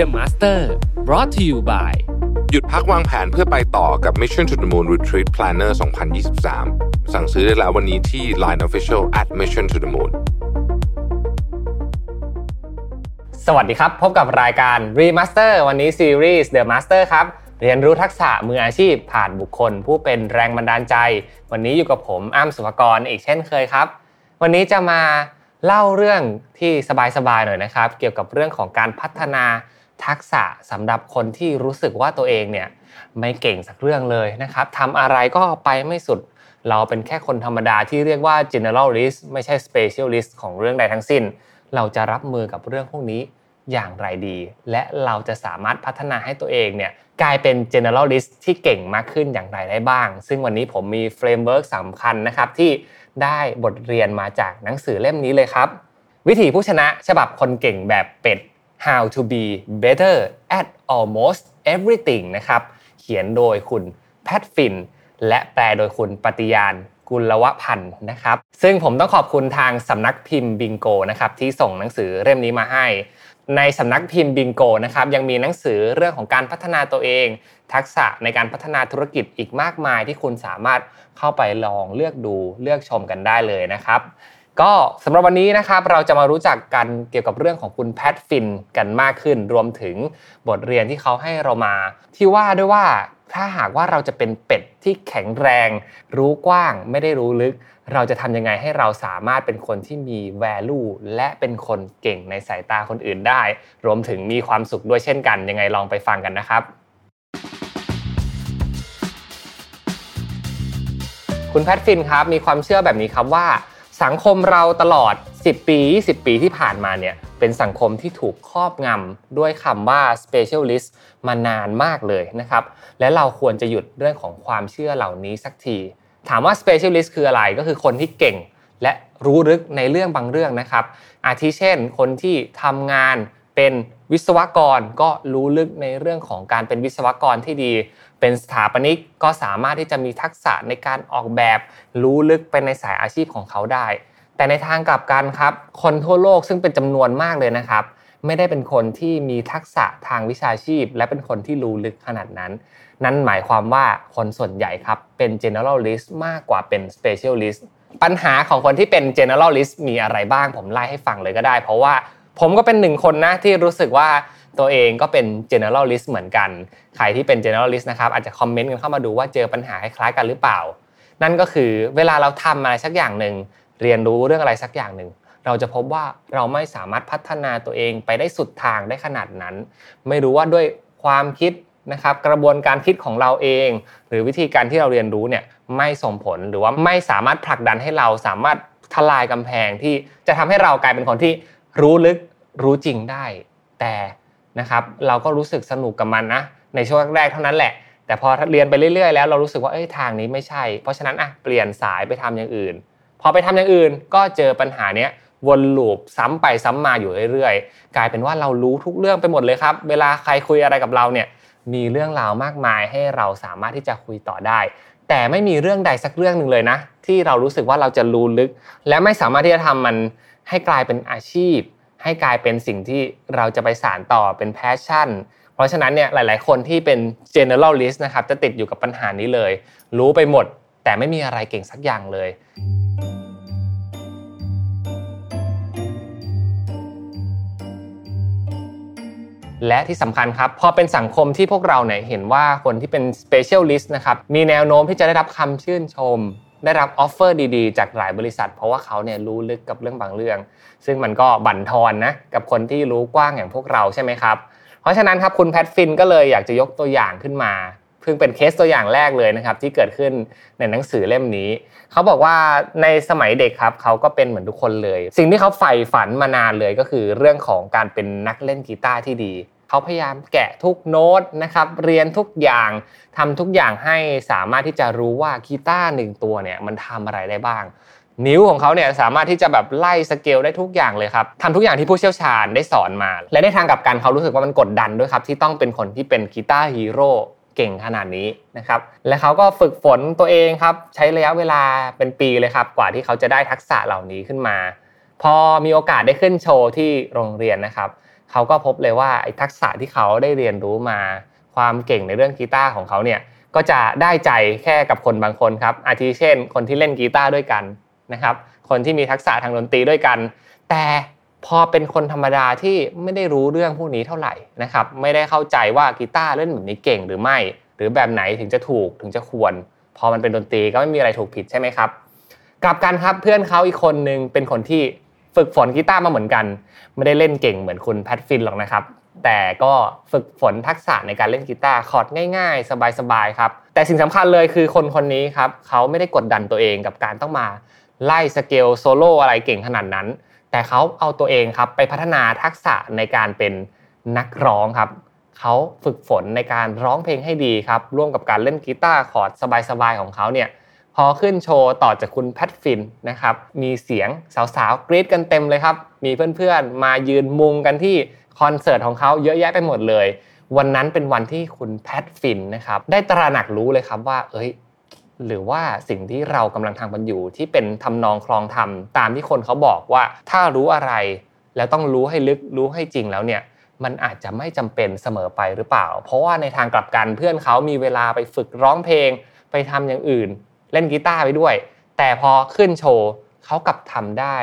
The Master brought to you by หยุดพักวางแผนเพื่อไปต่อกับ Mission to the Moon Retreat Planner 2023 สั่งซื้อได้แล้ววันนี้ที่ Line Official at Mission to the Moon สวัสดีครับ พบกับรายการ Remaster วันนี้ซีรีส์ The Master ครับเรียนรู้ทักษะมืออาชีพผ่านบุคคล ผู้เป็นแรงบันดาลใจ วันนี้อยู่กับผมอ้ำสุภกรอีกเช่นเคยครับ วันนี้จะมาเล่าเรื่องที่สบายๆหน่อยนะครับ เกี่ยวกับเรื่องของการพัฒนา ทักษะสำหรับคนที่รู้สึกว่าตัวเองเนี่ยไม่เก่งสักเรื่องเลยนะครับทำอะไรก็ไปไม่สุดเราเป็นแค่คนธรรมดาที่เรียกว่า generalist ไม่ใช่ specialist ของเรื่องใดทั้งสิ้น เราจะรับมือกับเรื่องพวกนี้อย่างไรดี และเราจะสามารถพัฒนาให้ตัวเองเนี่ยกลายเป็น generalist ที่เก่งมากขึ้นอย่างไรได้บ้าง ซึ่งวันนี้ผมมี framework สำคัญนะครับที่ได้บทเรียนมาจากหนังสือเล่มนี้เลยครับ วิธีผู้ชนะฉบับคนเก่งแบบเป็ด How to be better at almost everything นะครับ เขียนโดยคุณแพทฟิน และแปลโดยคุณปฏิญาณกุลวพันธ์นะครับ ซึ่งผมต้องขอบคุณทางสำนักพิมพ์บิงโกนะครับที่ส่งหนังสือเล่มนี้มาให้ ในสำนักพิมพ์บิงโกนะครับยังมีหนังสือเรื่องของการพัฒนาตัวเอง ทักษะในการพัฒนาธุรกิจอีกมากมายที่คุณสามารถเข้าไปลองเลือกดูเลือกชมกันได้เลยนะครับ ก็สำหรับวันนี้นะครับเราจะมารู้จักกันเกี่ยวกับเรื่องของคุณแพทฟินกันมากขึ้น รวมถึงบทเรียนที่เขาให้เรามา ที่ว่าด้วยว่าถ้าหากว่าเราจะเป็นเป็ดที่แข็งแรง รู้กว้าง ไม่ได้รู้ลึก เราจะทำยังไงให้เราสามารถเป็นคนที่มี value และเป็นคนเก่งในสายตาคนอื่นได้ รวมถึงมีความสุขด้วยเช่นกันยังไงลองไปฟังกันนะครับคุณแพทฟินครับมีความเชื่อแบบนี้ครับว่า สังคมเราตลอด 10 ปี 20 ปีที่ผ่านมาเนี่ยเป็นสังคมที่ถูกครอบงำด้วยคำว่า specialist มานานมากเลยนะครับ และเราควรจะหยุดเรื่องของความเชื่อเหล่านี้สักที ถามว่า specialist คืออะไรก็คือคนที่เก่งและรู้ลึกในเรื่องบางเรื่องนะครับ อาทิเช่น คนที่ทำงานเป็นวิศวกรก็รู้ลึกในเรื่องของการเป็นวิศวกรที่ดี เป็นสถาปนิกก็สามารถที่จะมีทักษะในการออกแบบรู้ลึกไปในสายอาชีพของเขาได้ แต่ในทางกลับกันครับ คนทั่วโลกซึ่งเป็นจำนวนมากเลยนะครับไม่ได้เป็นคนที่มีทักษะทางวิชาชีพ และเป็นคนที่รู้ลึกขนาดนั้น นั่นหมายความว่าคนส่วนใหญ่ครับเป็น generalist มากกว่าเป็น specialist ปัญหาของคนที่เป็น generalist มีอะไรบ้างผมไล่ให้ฟังเลยก็ได้ เพราะว่าผมก็เป็นหนึ่งคนนะที่รู้สึกว่า ตัวเองก็เป็น generalist เหมือนกัน ใครที่เป็น generalist นะครับอาจจะคอมเมนต์กันเข้ามาดูว่าเจอปัญหาคล้ายๆกันหรือเปล่า นั่นก็คือเวลาเราทำอะไรสักอย่างหนึ่งเรียนรู้เรื่องอะไรสักอย่างหนึ่งเราจะพบว่าเราไม่สามารถพัฒนาตัวเองไปได้สุดทางได้ขนาดนั้น ไม่รู้ว่าด้วยความคิดนะครับกระบวนการคิดของเราเอง หรือวิธีการที่เราเรียนรู้เนี่ยไม่ส่งผลหรือว่าไม่สามารถผลักดันให้เราสามารถทลายกำแพงที่จะทำให้เรากลายเป็นคนที่รู้ลึกรู้จริงได้ แต่ นะครับเราก็รู้สึกสนุกกับมันนะในช่วงแรกเท่านั้นแหละ แต่พอเรียนไปเรื่อยๆ แล้วเรารู้สึกว่าเอ้ยทางนี้ไม่ใช่ เพราะฉะนั้นอะเปลี่ยนสายไปทำอย่างอื่น พอไปทำอย่างอื่นก็เจอปัญหาเนี้ยวนลูปซ้ำไปซ้ำมาอยู่เรื่อยๆ กลายเป็นว่าเรารู้ทุกเรื่องไปหมดเลยครับ เวลาใครคุยอะไรกับเราเนี่ยมีเรื่องราวมากมายให้เราสามารถที่จะคุยต่อได้ แต่ไม่มีเรื่องใดสักเรื่องหนึ่งเลยนะ ที่เรารู้สึกว่าเราจะรู้ลึก และไม่สามารถที่จะทำมันให้กลายเป็นอาชีพ ให้กลายเป็นสิ่งที่เราจะไปสานต่อเป็นแพชชั่น เพราะฉะนั้นเนี่ยหลาย ๆ คนที่เป็น generalist นะครับจะติดอยู่กับปัญหานี้เลย รู้ไปหมด แต่ไม่มีอะไรเก่งสักอย่างเลย และที่สำคัญครับพอเป็นสังคมที่พวกเราเนี่ยเห็นว่าคนที่เป็น specialist นะครับมีแนวโน้มที่จะได้รับคำชื่นชม ได้รับ offer ดีๆ จากหลายบริษัท เพราะว่าเขาเนี่ยรู้ลึกกับเรื่องบางเรื่อง ซึ่งมันก็บั่นทอนนะกับคนที่รู้กว้างอย่างพวกเราใช่ไหมครับ เพราะฉะนั้นครับคุณ Pat Flynn ก็เลยอยากจะยกตัวอย่างขึ้นมาเพิ่งเป็นเคสตัวอย่างแรกเลยนะครับที่เกิดขึ้นในหนังสือเล่มนี้ เขาบอกว่าในสมัยเด็กครับเขาก็เป็นเหมือนทุกคนเลย สิ่งที่เขาใฝ่ฝันมานานเลยก็คือเรื่องของการเป็นนักเล่นกีตาร์ที่ดีเขาพยายามแกะทุกโน้ตนะครับเรียนทุกอย่างทำทุกอย่างให้สามารถที่จะรู้ว่ากีตาร์หนึ่งตัวเนี่ยมันทำอะไรได้บ้าง นิ้วของเขาเนี่ยสามารถที่จะแบบไล่สเกลได้ทุกอย่างเลยครับทำทุกอย่างที่ผู้เชี่ยวชาญได้สอนมา และในทางกลับกันเขารู้สึกว่ามันกดดันด้วยครับที่ต้องเป็นคนที่เป็น guitar hero เก่งขนาดนี้นะครับ และเขาก็ฝึกฝนตัวเองครับ ใช้ระยะเวลาเป็นปีเลยครับ กว่าที่เขาจะได้ทักษะเหล่านี้ขึ้นมา พอมีโอกาสได้ขึ้นโชว์ที่โรงเรียนนะครับ เขาก็พบเลยว่าไอ้ทักษะที่เขาได้เรียนรู้มาความเก่งในเรื่องกีตาร์ของเขาเนี่ยก็จะได้ใจแค่กับคนบางคนครับอาทิเช่น คนที่เล่นกีตาร์ด้วยกันนะครับคนที่มีทักษะทางดนตรีด้วยกัน แต่พอเป็นคนธรรมดาที่ไม่ได้รู้เรื่องพวกนี้เท่าไหร่นะครับไม่ได้เข้าใจว่ากีตาร์เล่นแบบนี้เก่งหรือไม่ หรือแบบไหนถึงจะถูกถึงจะควร พอมันเป็นดนตรีก็ไม่มีอะไรถูกผิดใช่ไหมครับกลับกันครับเพื่อนเขาอีกคนนึงเป็นคนที่ ฝึกฝนกีตาร์มาเหมือนกัน ไม่ได้เล่นเก่งเหมือนคุณ Pat Flynn หรอกนะครับ แต่ก็ฝึกฝนทักษะในการเล่นกีตาร์คอร์ดง่ายๆ สบายๆครับ แต่สิ่งสำคัญเลยคือคนคนนี้ครับเขาไม่ได้กดดันตัวเองกับการต้องมาไล่ scale solo อะไรเก่งขนาดนั้น แต่เขาเอาตัวเองครับไปพัฒนาทักษะในการเป็นนักร้องครับเขาฝึกฝนในการร้องเพลงให้ดีครับร่วมกับการเล่นกีตาร์คอร์ดสบายๆของเขาเนี่ย พอขึ้นโชว์ต่อจากคุณแพทฟินนะครับมีเสียงสาวๆกรี๊ดกันเต็มเลยครับ มีเพื่อนๆมายืนมุงกันที่คอนเสิร์ตของเขาเยอะแยะไปหมดเลย วันนั้นเป็นวันที่คุณแพทฟินนะครับได้ตระหนักรู้เลยครับว่า เอ้ยหรือว่าสิ่งที่เรากำลังทำกันอยู่ที่เป็นทำนองคลองธรรมตามที่คนเขาบอกว่าถ้ารู้อะไร แล้วต้องรู้ให้ลึกรู้ให้จริงแล้วเนี่ยมันอาจจะไม่จำเป็นเสมอไปหรือเปล่า เพราะว่าในทางกลับกันเพื่อนเขามีเวลาไปฝึกร้องเพลง ไปทำอย่างอื่น เล่นกีตาร์ไปด้วย แต่พอขึ้นโชว์เขากลับทำได้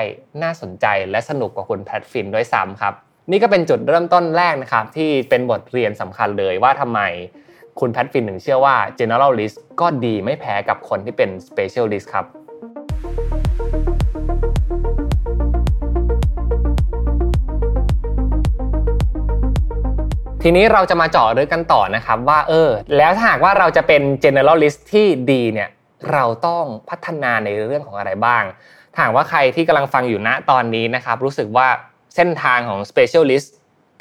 น่าสนใจและสนุกกว่าคุณแพทฟินด้วยซ้ำครับ นี่ก็เป็นจุดเริ่มต้นแรกนะครับ ที่เป็นบทเรียนสำคัญเลยว่าทำไมคุณแพทฟินถึงเชื่อว่า generalist ก็ดีไม่แพ้กับคนที่เป็น specialist ครับทีนี้เราจะมาเจาะลึกกันต่อนะครับว่าเออแล้วถ้าหากว่าเราจะเป็น generalist ที่ดีเนี่ย เราต้องพัฒนาในเรื่องของอะไรบ้างถามว่าใครที่กำลังฟังอยู่ณตอนนี้นะครับ รู้สึกว่าเส้นทางของ specialist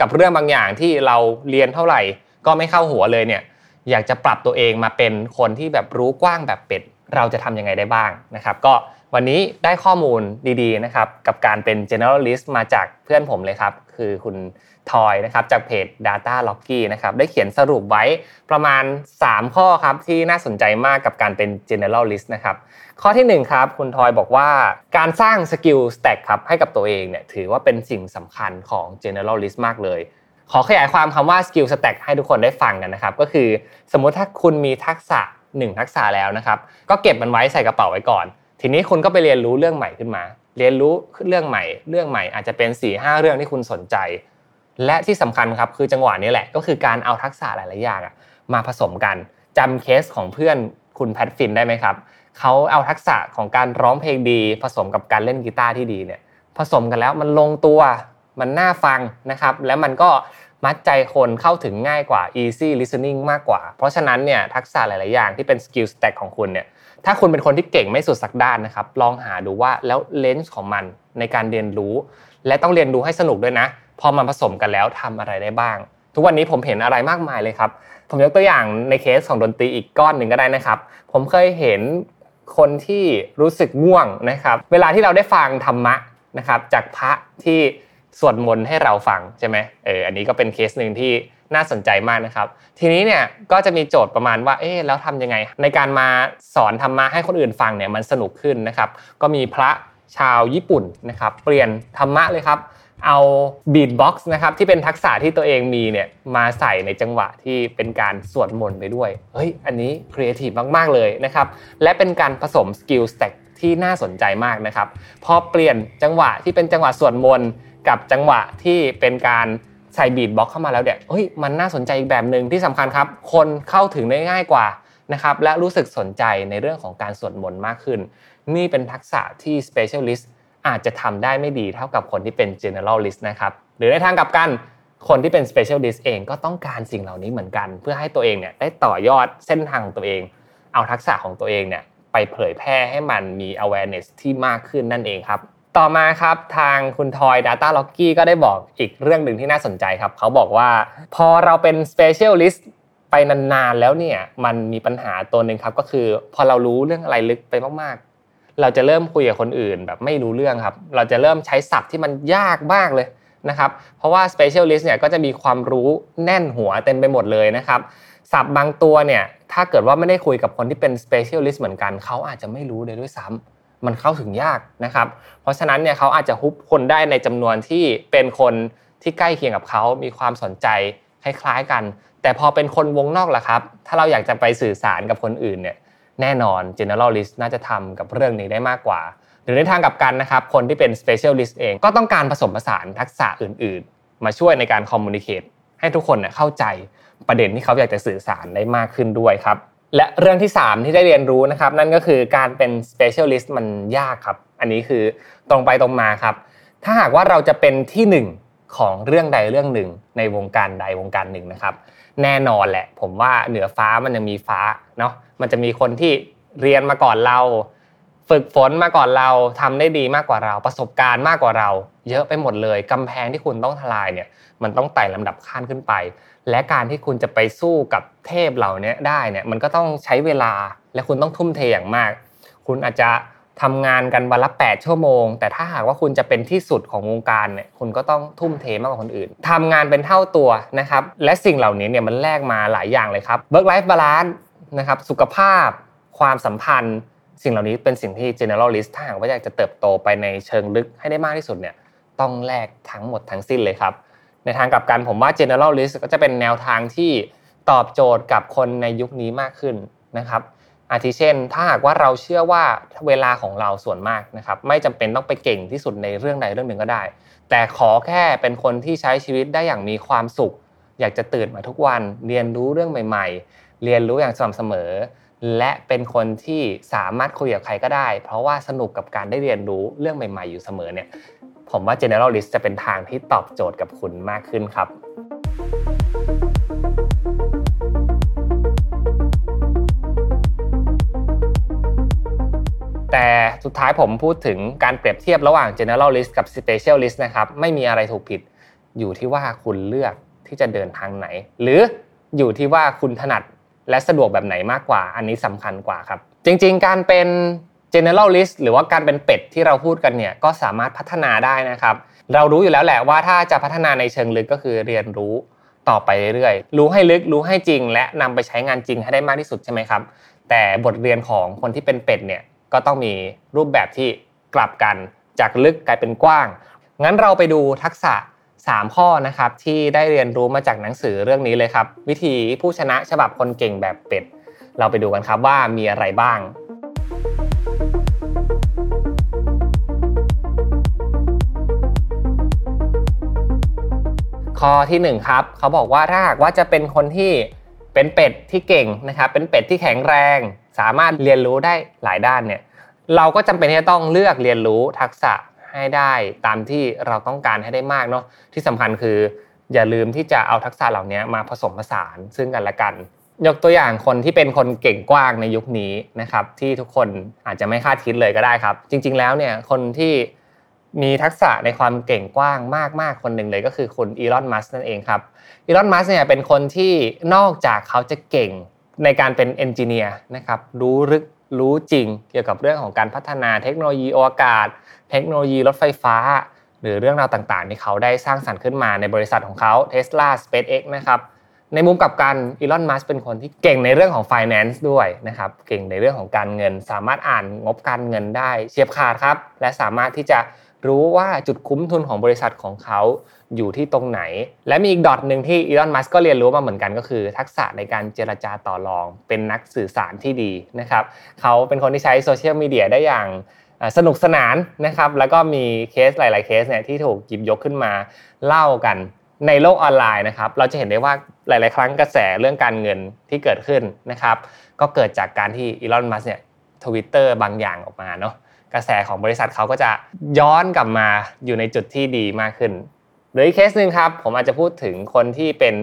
กับเรื่องบางอย่างที่เราเรียนเท่าไหร่ ก็ไม่เข้าหัวเลยเนี่ยอยากจะปรับตัวเองมาเป็นคนที่แบบรู้กว้างแบบเป็ด เราจะทำยังไงได้บ้างนะครับ ก็ วันนี้ได้ข้อมูลดีๆนะครับกับการเป็น generalist มาจากเพื่อนผมเลยครับ คือคุณทอยนะครับจากเพจ Data l o c k y นะครับได้เขียนสรุปไว้ประมาณ 3 ข้อครับที่น่าสนใจมากกับการเป็น generalist นะครับข้อที่ 1 ครับ คุณทอยบอกว่าการสร้าง skill stack ครับให้กับตัวเองเนี่ยถือว่าเป็นสิ่งสำคัญของ generalist มากเลยขอขยายความคำว่า skill stack ให้ทุกคนได้ฟังกันนะครับ ก็คือสมมติถ้าคุณมีทักษะ 1 ทักษะแล้วนะครับ ก็เก็บมันไว้ใส่กระเป๋าไว้ก่อน ทีนี้คุณก็ไปเรียนรู้เรื่องใหม่ขึ้นมา เรียนรู้เรื่องใหม่ เรื่องใหม่อาจจะเป็น4ี่ห้าเรื่องที่คุณสนใจ และที่สำคัญครับคือจังหวะนี้แหละ ก็คือการเอาทักษะหลายๆอย่างมาผสมกันจำเคสของเพื่อนคุณแพทฟินได้ไหมครับเขาเอาทักษะของการร้องเพลงดี ผสมกับการเล่นกีตาร์ที่ดีเนี่ยผสมกันแล้วมันลงตัวมันน่าฟังนะครับ แล้วมันก็มัดใจคนเข้าถึงง่ายกว่า easy listening มากกว่า เพราะฉะนั้นเนี่ยทักษะหลาย ๆ อย่างที่เป็น skill stack ของคุณเนี่ย ถ้าคุณเป็นคนที่เก่งไม่สุดสักด้านนะครับ ลองหาดูว่าแล้วเลนส์ของมันในการเรียนรู้ และต้องเรียนรู้ให้สนุกด้วยนะ พอมาผสมกันแล้วทำอะไรได้บ้าง ทุกวันนี้ผมเห็นอะไรมากมายเลยครับ ผมยกตัวอย่างในเคสของดนตรีอีกก้อนหนึ่งก็ได้นะครับ ผมเคยเห็นคนที่รู้สึกง่วงนะครับ เวลาที่เราได้ฟังธรรมะนะครับ จากพระที่ สวดมนต์ให้เราฟังใช่ไหมเอออันนี้ก็เป็นเคสหนึ่งที่น่าสนใจมากนะครับ ทีนี้เนี่ยก็จะมีโจทย์ประมาณว่าเอ๊แล้วทำยังไง ในการมาสอนธรรมะให้คนอื่นฟังเนี่ยมันสนุกขึ้นนะครับ ก็มีพระชาวญี่ปุ่นนะครับเปลี่ยนธรรมะเลยครับ เอา beatbox นะครับที่เป็นทักษะที่ตัวเองมีเนี่ยมาใส่ในจังหวะที่เป็นการสวดมนต์ไปด้วยเฮ้ยอันนี้ครีเอทีฟมาก ๆ เลยนะครับ และเป็นการผสม skill stack ที่น่าสนใจมากนะครับ พอเปลี่ยนจังหวะที่เป็นจังหวะสวดมนต์ กับจังหวะที่เป็นการใส่บีทบ็อกเข้ามาแล้วเนี่ยเฮ้ยมันน่าสนใจอีกแบบหนึ่งที่สำคัญครับ คนเข้าถึงได้ง่ายกว่านะครับและรู้สึกสนใจในเรื่องของการสวดมนต์มากขึ้น นี่เป็นทักษะที่ specialist อาจจะทำได้ไม่ดีเท่ากับคนที่เป็น generalist นะครับหรือในทางกลับกันคนที่เป็น specialist เองก็ต้องการสิ่งเหล่านี้เหมือนกัน เพื่อให้ตัวเองเนี่ยได้ต่อยอดเส้นทางของตัวเอง เอาทักษะของตัวเองเนี่ยไปเผยแพร่ให้มันมี awareness ที่มากขึ้นนั่นเองครับ ต่อมาครับทางคุณทอย Data l o c k y ก็ได้บอกอีกเรื่องหนึ่งที่น่าสนใจครับ เขาบอกว่าพอเราเป็น Specialist ไปนานๆแล้วเนี่ยมันมีปัญหาตัวหนึ่งครับก็คือ พอเรารู้เรื่องอะไรลึกไปมากๆ เราจะเริ่มคุยกับคนอื่นแบบไม่รู้เรื่องครับ เราจะเริ่มใช้ศัพท์ที่มันยากมากเลยนะครับ เพราะว่า Specialist เนี่ยก็จะมีความรู้แน่นหัวเต็มไปหมดเลยนะครับศัพท์บางตัวเนี่ยถ้าเกิดว่าไม่ได้คุยกับคนที่เป็น Specialist เหมือนกันเขาอาจจะไม่รู้เลยด้วยซ้ำ มันเข้าถึงยากนะครับ เพราะฉะนั้นเนี่ยเขาอาจจะฮุบคนได้ในจำนวนที่เป็นคนที่ใกล้เคียงกับเขามีความสนใจคล้ายๆกัน แต่พอเป็นคนวงนอกล่ะครับ ถ้าเราอยากจะไปสื่อสารกับคนอื่นเนี่ยแน่นอน generalist น่าจะทำกับเรื่องนี้ได้มากกว่า หรือในทางกับกันนะครับ คนที่เป็น specialist เองก็ต้องการผสมผสานทักษะอื่น ๆ มาช่วยในการ communicate ให้ทุกคนเข้าใจประเด็นที่เขาอยากจะสื่อสารได้มากขึ้นด้วยครับ และเรื่องที่ 3 ที่ได้เรียนรู้นะครับ นั่นก็คือการเป็น specialist มันยากครับ อันนี้คือตรงไปตรงมาครับ ถ้าหากว่าเราจะเป็นที่หนึ่งของเรื่องใดเรื่องหนึ่ง ในวงการใดวงการหนึ่งนะครับ แน่นอนแหละ ผมว่าเหนือฟ้ามันยังมีฟ้าเนาะมันจะมีคนที่เรียนมาก่อนเรา ฝึกฝนมาก่อนเราทำได้ดีมากกว่าเรา ประสบการณ์มากกว่าเรา เยอะไปหมดเลยกำแพงที่คุณต้องทลายเนี่ยมันต้องไต่ลำดับขั้นขึ้นไป และการที่คุณจะไปสู้กับเทพเหล่านี้ได้เนี่ยมันก็ต้องใช้เวลาและคุณต้องทุ่มเทอย่างมาก คุณอาจจะทำงานกันวันละ 8 ชั่วโมง แต่ถ้าหากว่าคุณจะเป็นที่สุดของวงการเนี่ยคุณก็ต้องทุ่มเทมากกว่าคนอื่นทำงานเป็นเท่าตัวนะครับและสิ่งเหล่านี้เนี่ยมันแลกมาหลายอย่างเลยครับ work life balance นะครับสุขภาพ ความสัมพันธ์ สิ่งเหล่านี้เป็นสิ่งที่ generalist ถ้าหากว่าอยากจะเติบโตไปในเชิงลึกให้ได้มากที่สุดเนี่ยต้องแลกทั้งหมดทั้งสิ้นเลยครับ ในทางกลับกันผมว่า generalist ก็จะเป็นแนวทางที่ตอบโจทย์กับคนในยุคนี้มากขึ้นนะครับอาทิเช่น ถ้าหากว่าเราเชื่อว่าเวลาของเราส่วนมากนะครับไม่จำเป็นต้องไปเก่งที่สุดในเรื่องใดเรื่องหนึ่งก็ได้ แต่ขอแค่เป็นคนที่ใช้ชีวิตได้อย่างมีความสุข อยากจะตื่นมาทุกวัน เรียนรู้เรื่องใหม่ ๆ เรียนรู้อย่างสม่ำเสมอ และเป็นคนที่สามารถคุยกับใครก็ได้ เพราะว่าสนุกกับการได้เรียนรู้เรื่องใหม่ ๆ อยู่เสมอเนี่ยผมว่า generalist จะเป็นทางที่ตอบโจทย์กับคุณมากขึ้นครับ แต่สุดท้ายผมพูดถึงการเปรียบเทียบระหว่าง generalist กับ specialist นะครับ ไม่มีอะไรถูกผิด อยู่ที่ว่าคุณเลือกที่จะเดินทางไหน หรืออยู่ที่ว่าคุณถนัด และสะดวกแบบไหนมากกว่า อันนี้สำคัญกว่าครับ จริง ๆ การเป็น generalist หรือว่าการเป็นเป็ดที่เราพูดกันเนี่ยก็สามารถพัฒนาได้นะครับ เรารู้อยู่แล้วแหละว่าถ้าจะพัฒนาในเชิงลึกก็คือเรียนรู้ต่อไปเรื่อยๆ รู้ให้ลึกรู้ให้จริง และนำไปใช้งานจริงให้ได้มากที่สุดใช่ไหมครับ แต่บทเรียนของคนที่เป็นเป็ดเนี่ยก็ต้องมีรูปแบบที่กลับกันจากลึกกลายเป็นกว้าง งั้นเราไปดูทักษะ 3 ข้อนะครับที่ได้เรียนรู้มาจากหนังสือเรื่องนี้เลยครับ วิธีผู้ชนะฉบับคนเก่งแบบเป็ด เราไปดูกันครับว่ามีอะไรบ้าง ข้อที่1ครับเขาบอกว่าถ้าหากว่าจะเป็นคนที่เป็นเป็ดที่เก่งนะครับ เป็นเป็ดที่แข็งแรง สามารถเรียนรู้ได้หลายด้านเนี่ยเราก็จำเป็นที่จะต้องเลือกเรียนรู้ทักษะ ให้ได้ตามที่เราต้องการให้ได้มากเนาะที่สำคัญคือ อย่าลืมที่จะเอาทักษะเหล่านี้มาผสมผสานซึ่งกันและกัน ยกตัวอย่างคนที่เป็นคนเก่งกว้างในยุคนี้นะครับ ที่ทุกคนอาจจะไม่คาดคิดเลยก็ได้ครับ จริง ๆ แล้วเนี่ยคนที่มีทักษะในความเก่งกว้างมาก ๆ คนหนึ่งเลยก็คือคุณอีลอนมัสนั่นเองครับอีลอนมัสเนี่ยเป็นคนที่นอกจากเขาจะเก่งในการเป็นเอนจิเนียร์นะครับรู้ลึก รู้จริง เกี่ยวกับเรื่องของการพัฒนาเทคโนโลยีอวกาศ เทคโนโลยีรถไฟฟ้า หรือเรื่องราวต่างๆ ที่เขาได้สร้างสรรค์ขึ้นมาในบริษัทของเขา Tesla SpaceX นะครับในมุมกลับกันอีลอนมัสก์เป็นคนที่เก่งในเรื่องของ finance ด้วยนะครับเก่งในเรื่องของการเงิน สามารถอ่านงบการเงินได้เฉียบขาดครับ และสามารถที่จะ รู้ว่าจุดคุ้มทุนของบริษัทของเขาอยู่ที่ตรงไหน และมีอีก dot หนึ่งที่อีลอน มัสก์ก็เรียนรู้มาเหมือนกันก็คือ ทักษะในการเจรจาต่อรอง เป็นนักสื่อสารที่ดีนะครับ เขาเป็นคนที่ใช้โซเชียลมีเดียได้อย่างสนุกสนานนะครับ แล้วก็มีเคสหลาย ๆ เคสเนี่ยที่ถูกหยิบยกขึ้นมาเล่ากันในโลกออนไลน์นะครับ เราจะเห็นได้ว่าหลาย ๆ ครั้งกระแสเรื่องการเงินที่เกิดขึ้นนะครับ ก็เกิดจากการที่อีลอน มัสก์เนี่ยทวิตเตอร์บางอย่างออกมาเนาะ กระแสของบริษัทเขาก็จะย้อนกลับมาอยู่ในจุดที่ดีมากขึ้นหรืออีกเคสหนึ่งครับผมอาจจะพูดถึงคนที่เป็น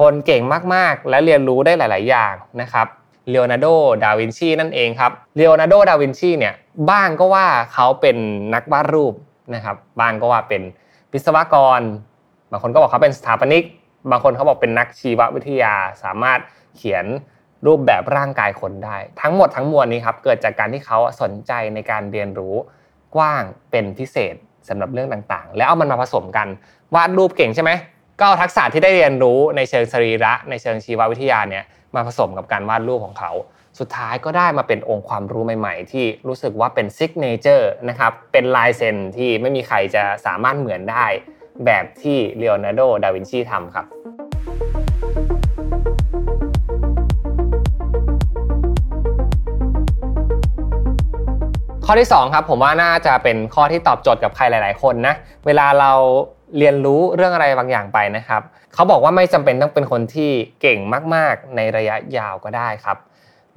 คนเก่งมากๆ และเรียนรู้ได้หลาย ๆ อย่างนะครับเลโอนาร์โด ดาวินชีนั่นเองครับเลโอนาร์โด ดาวินชีเนี่ยบ้างก็ว่าเขาเป็นนักวาดรูปนะครับบ้างก็ว่าเป็นวิศวกร บางคนก็บอกเขาเป็นสถาปนิก บางคนเขาบอกเป็นนักชีววิทยา สามารถเขียน รูปแบบร่างกายคนได้ ทั้งหมดทั้งมวลนี้ครับเกิดจากการที่เขาสนใจในการเรียนรู้กว้างเป็นพิเศษสำหรับเรื่องต่างๆ แล้วเอามันมาผสมกันวาดรูปเก่งใช่ไหมก็เอาทักษะที่ได้เรียนรู้ในเชิงสรีระ ในเชิงชีววิทยาเนี่ยมาผสมกับการวาดรูปของเขา สุดท้ายก็ได้มาเป็นองค์ความรู้ใหม่ ๆ ที่รู้สึกว่าเป็น signature นะครับเป็นลายเซ็นที่ไม่มีใครจะสามารถเหมือนได้ แบบที่เลโอนาร์โด ดาวินชีทำครับ ข้อที่2ครับผมว่าน่าจะเป็นข้อที่ตอบโจทย์กับใครหลาย ๆ คนนะเวลาเราเรียนรู้เรื่องอะไรบางอย่างไปนะครับเขาบอกว่าไม่จำเป็นต้องเป็นคนที่เก่งมาก ๆ ในระยะยาวก็ได้ครับ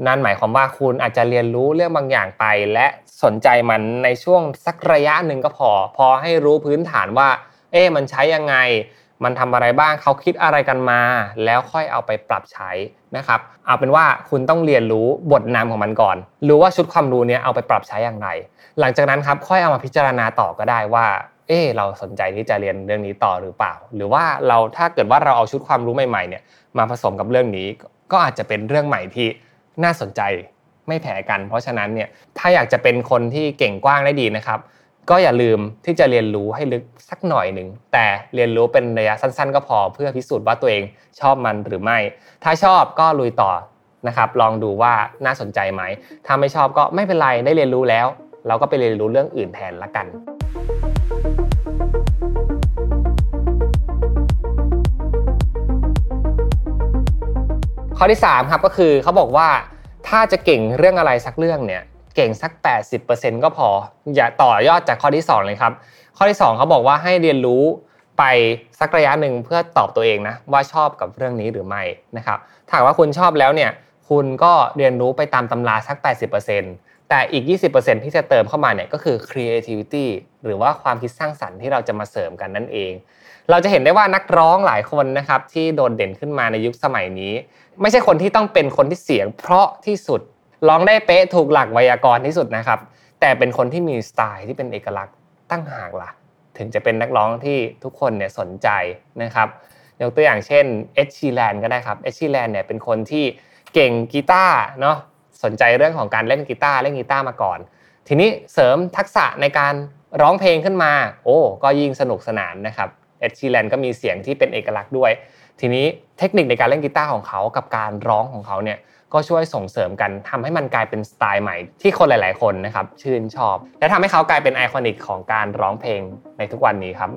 นั่นหมายความว่าคุณอาจจะเรียนรู้เรื่องบางอย่างไป และสนใจมันในช่วงสักระยะหนึ่งก็พอ พอให้รู้พื้นฐานว่า เอ๊ะมันใช้ยังไง มันทำอะไรบ้างเขาคิดอะไรกันมา แล้วค่อยเอาไปปรับใช้นะครับ เอาเป็นว่าคุณต้องเรียนรู้บทนำของมันก่อน รู้ว่าชุดความรู้นี้เอาไปปรับใช้อย่างไร หลังจากนั้นครับค่อยเอามาพิจารณาต่อก็ได้ว่า เออเราสนใจที่จะเรียนเรื่องนี้ต่อหรือเปล่า หรือว่าเราถ้าเกิดว่าเราเอาชุดความรู้ใหม่ๆเนี่ยมาผสมกับเรื่องนี้ ก็อาจจะเป็นเรื่องใหม่ที่น่าสนใจไม่แพ้กัน เพราะฉะนั้นเนี่ยถ้าอยากจะเป็นคนที่เก่งกว้างได้ดีนะครับ ก็อย่าลืมที่จะเรียนรู้ให้ลึกสักหน่อยหนึ่งแต่เรียนรู้เป็นระยะสั้น ๆ ก็พอเพื่อพิสูจน์ว่าตัวเองชอบมันหรือไม่ ถ้าชอบก็ลุยต่อนะครับลองดูว่าน่าสนใจไหม ถ้าไม่ชอบก็ไม่เป็นไรได้เรียนรู้แล้ว เราก็ไปเรียนรู้เรื่องอื่นแทนละกันข้อที่3ครับก็คือเขาบอกว่าถ้าจะเก่งเรื่องอะไรสักเรื่องเนี่ย เก่งสัก 80%ก็พอ อย่าต่อยอดจากข้อที่ 2 เลยครับ ข้อที่ 2เขาบอกว่าให้เรียนรู้ไปสักระยะหนึ่งเพื่อตอบตัวเองนะว่าชอบกับเรื่องนี้หรือไม่นะครับถ้าว่าคุณชอบแล้วเนี่ยคุณก็เรียนรู้ไปตามตำราสัก 80%แต่อีก 20%ที่จะเติมเข้ามาเนี่ยก็คือ creativity หรือว่าความคิดสร้างสรรค์ที่เราจะมาเสริมกันนั่นเอง เราจะเห็นได้ว่านักร้องหลายคนนะครับที่โดดเด่นขึ้นมาในยุคสมัยนี้ ไม่ใช่คนที่ต้องเป็นคนที่เสียง เพราะที่สุด ร้องได้เป๊ะถูกหลักไวยากรณ์ที่สุดนะครับ แต่เป็นคนที่มีสไตล์ที่เป็นเอกลักษณ์ตั้งหากล่ะ ถึงจะเป็นนักร้องที่ทุกคนเนี่ยสนใจนะครับยกตัวอย่างเช่นเอชชีแลนก็ได้ครับเอชชีแลนเนี่ยเป็นคนที่เก่งกีตาร์เนาะสนใจเรื่องของการเล่นกีตาร์เล่นกีตาร์มาก่อน ทีนี้เสริมทักษะในการร้องเพลงขึ้นมา โอ้ก็ยิ่งสนุกสนานนะครับเอชชีแลนก็มีเสียงที่เป็นเอกลักษณ์ด้วย ทีนี้เทคนิคในการเล่นกีตาร์ของเขากับการร้องของเขาเนี่ย ก็ช่วยส่งเสริมกันทำให้มันกลายเป็นสไตล์ใหม่ที่คนหลาย ๆ คนนะครับชื่นชอบ และทำให้เขากลายเป็นไอคอนิกของการร้องเพลงในทุกวันนี้ครับ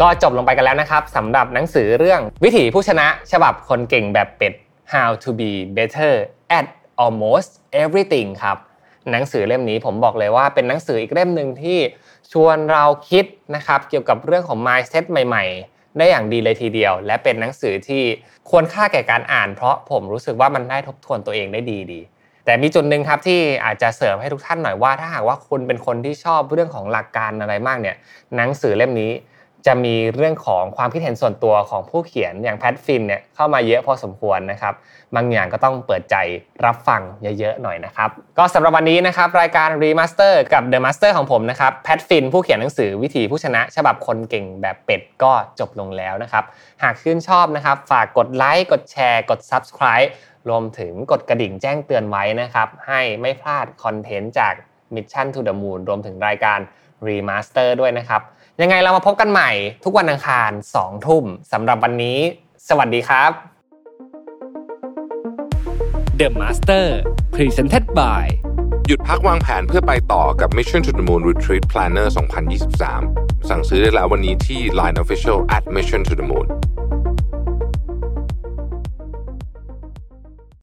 ก็จบลงไปกันแล้วนะครับสำหรับหนังสือเรื่องวิถีผู้ชนะฉบับคนเก่งแบบเป็ด How to be better at almost everything ครับ หนังสือเล่มนี้ผมบอกเลยว่าเป็นหนังสืออีกเล่มหนึ่งที่ชวนเราคิดนะครับเกี่ยวกับเรื่องของ mindset ใหม่ ๆ ได้อย่างดีเลยทีเดียว และเป็นหนังสือที่ควรค่าแก่การอ่าน เพราะผมรู้สึกว่ามันได้ทบทวนตัวเองได้ดีดีแต่มีจุดหนึ่งครับที่อาจจะเสริมให้ทุกท่านหน่อยว่า ถ้าหากว่าคุณเป็นคนที่ชอบเรื่องของหลักการอะไรมากเนี่ยหนังสือเล่มนี้ จะมีเรื่องของความคิดเห็นส่วนตัวของผู้เขียนอย่าง Pat Flynn เนี่ยเข้ามาเยอะพอสมควรนะครับ บางอย่างก็ต้องเปิดใจรับฟังเยอะๆหน่อยนะครับ ก็สำหรับวันนี้นะครับรายการ Remaster กับ The Master ของผมนะครับ Pat Flynn ผู้เขียนหนังสือวิถีผู้ชนะ ฉบับคนเก่งแบบเป็ดก็จบลงแล้วนะครับ หากชื่นชอบนะครับ ฝากกดไลค์กดแชร์กด Subscribe รวมถึงกดกระดิ่งแจ้งเตือนไว้นะครับ ให้ไม่พลาด content จาก Mission to the Moon รวมถึงรายการ Remaster ด้วยนะครับ ยังไงเรามาพบกันใหม่ ทุกวันอังคาร2ทุ่มสำหรับวันนี้ สวัสดีครับ The Master Presented by หยุดพักวางแผนเพื่อไปต่อกับ Mission to the Moon Retreat Planner 2023 สั่งซื้อได้แล้ววันนี้ที่ Line Official at Mission to the Moon